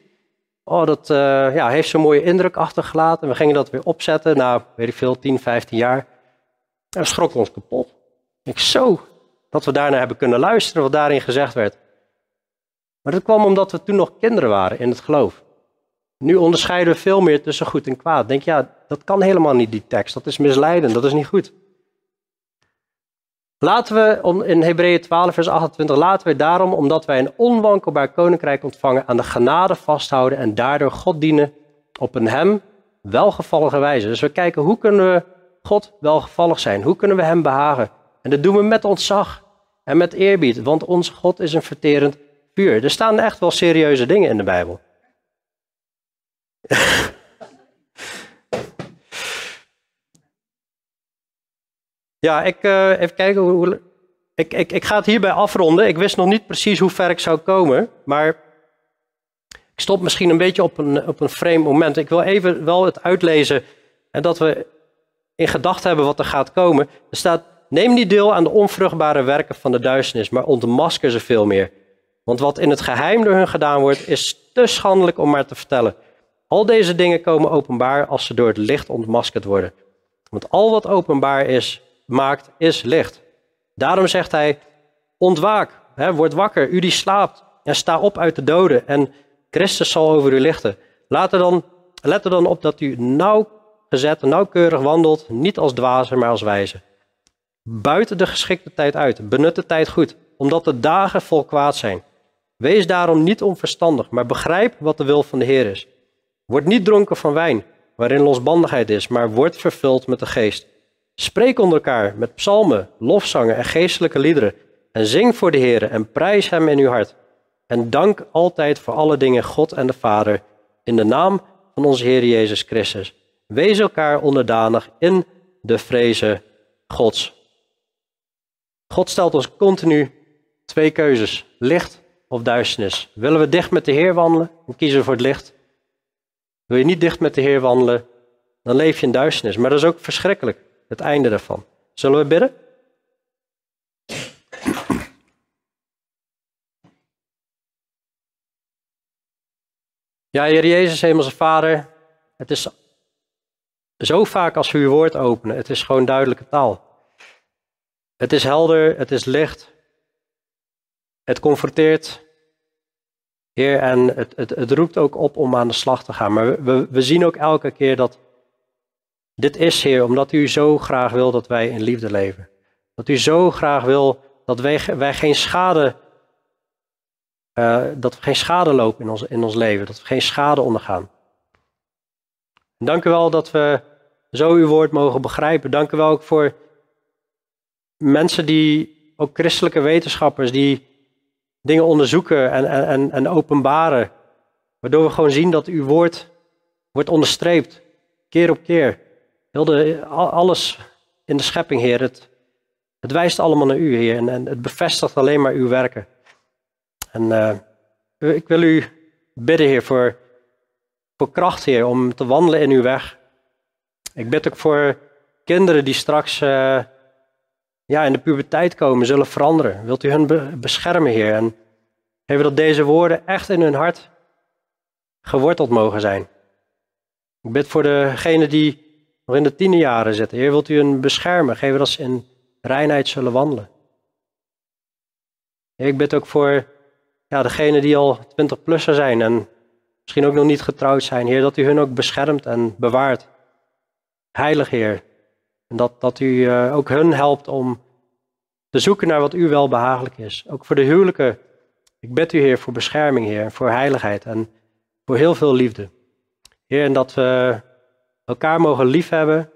Oh, dat uh, ja, heeft zo'n mooie indruk achtergelaten. We gingen dat weer opzetten na, weet ik veel, 10, 15 jaar. En we schrokken ons kapot. Ik zo, dat we daarna hebben kunnen luisteren wat daarin gezegd werd. Maar dat kwam omdat we toen nog kinderen waren in het geloof. Nu onderscheiden we veel meer tussen goed en kwaad. Denk ja, dat kan helemaal niet, die tekst. Dat is misleidend, dat is niet goed. Laten we in Hebreeën 12, vers 28, laten we daarom, omdat wij een onwankelbaar koninkrijk ontvangen, aan de genade vasthouden en daardoor God dienen op een hem welgevallige wijze. Dus we kijken hoe kunnen we God welgevallig zijn? Hoe kunnen we hem behagen? En dat doen we met ontzag en met eerbied, want onze God is een verterend vuur. Er staan echt wel serieuze dingen in de Bijbel. Ja, ik, uh, even kijken. Hoe, ik, ik, ik ga het hierbij afronden. Ik wist nog niet precies hoe ver ik zou komen. Maar ik stop misschien een beetje op een, op een frame moment. Ik wil even wel het uitlezen. En dat we in gedachten hebben wat er gaat komen. Er staat: Neem niet deel aan de onvruchtbare werken van de duisternis, maar ontmasker ze veel meer. Want wat in het geheim door hun gedaan wordt, is te schandelijk om maar te vertellen. Al deze dingen komen openbaar als ze door het licht ontmaskerd worden. Want al wat openbaar is, maakt, is licht. Daarom zegt hij, ontwaak, hè, word wakker, u die slaapt, en sta op uit de doden, en Christus zal over u lichten. Dan, let er dan op dat u nauwgezet, nauwkeurig wandelt, niet als dwazen, maar als wijze. Buiten de geschikte tijd uit, benut de tijd goed, omdat de dagen vol kwaad zijn. Wees daarom niet onverstandig, maar begrijp wat de wil van de Heer is. Word niet dronken van wijn, waarin losbandigheid is, maar word vervuld met de geest. Spreek onder elkaar met psalmen, lofzangen en geestelijke liederen. En zing voor de Heer en prijs Hem in uw hart. En dank altijd voor alle dingen God en de Vader, in de naam van onze Heer Jezus Christus. Wees elkaar onderdanig in de vrezen Gods. God stelt ons continu twee keuzes: licht of duisternis. Willen we dicht met de Heer wandelen? Dan kiezen we voor het licht. Wil je niet dicht met de Heer wandelen? Dan leef je in duisternis. Maar dat is ook verschrikkelijk het einde daarvan. Zullen we bidden? Ja, Heer Jezus, Hemelse Vader, het is zo vaak als we uw woord openen, het is gewoon duidelijke taal. Het is helder, het is licht, het confronteert, Heer, en het, het, het roept ook op om aan de slag te gaan. Maar we, we zien ook elke keer dat dit is, Heer, omdat u zo graag wil dat wij in liefde leven. Dat u zo graag wil dat wij, wij geen schade, uh, dat we geen schade lopen in ons, in ons leven, dat we geen schade ondergaan. dank u wel dat we zo uw woord mogen begrijpen. Dank u wel ook voor mensen die, ook christelijke wetenschappers, die dingen onderzoeken en, en, en openbaren. Waardoor we gewoon zien dat uw woord wordt onderstreept, keer op keer. Alles in de schepping, Heer, het, het wijst allemaal naar U, Heer. En, en het bevestigt alleen maar uw werken. En uh, ik wil u bidden, Heer, voor, kracht, Heer, om te wandelen in uw weg. Ik bid ook voor kinderen die straks uh, ja, in de puberteit komen, zullen veranderen. Wilt u hun beschermen, Heer. En geven dat deze woorden echt in hun hart geworteld mogen zijn. Ik bid voor degenen die nog in de tiende jaren zitten. Heer, wilt u hen beschermen? Geven dat ze in reinheid zullen wandelen. Ik bid ook voor ja, degenen die al 20-plusser zijn en misschien ook nog niet getrouwd zijn. Heer, dat u hun ook beschermt en bewaart. Heilig Heer. En dat, dat u uh, ook hun helpt om te zoeken naar wat u wel behagelijk is. Ook voor de huwelijken. Ik bid u Heer voor bescherming Heer, voor heiligheid en voor heel veel liefde. Heer, en dat we elkaar mogen liefhebben.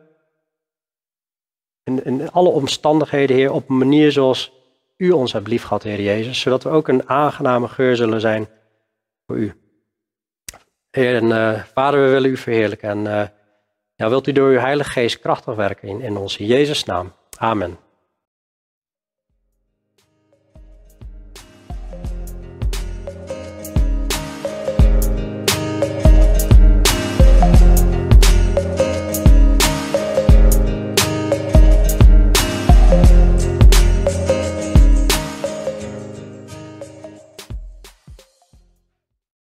In, in alle omstandigheden, Heer, op een manier zoals u ons hebt liefgehad, Heer Jezus. Zodat we ook een aangename geur zullen zijn voor u. Heer en uh, Vader, we willen u verheerlijken. En uh, ja, wilt u door uw Heilige Geest krachtig werken in, in. In Jezus' naam. Amen.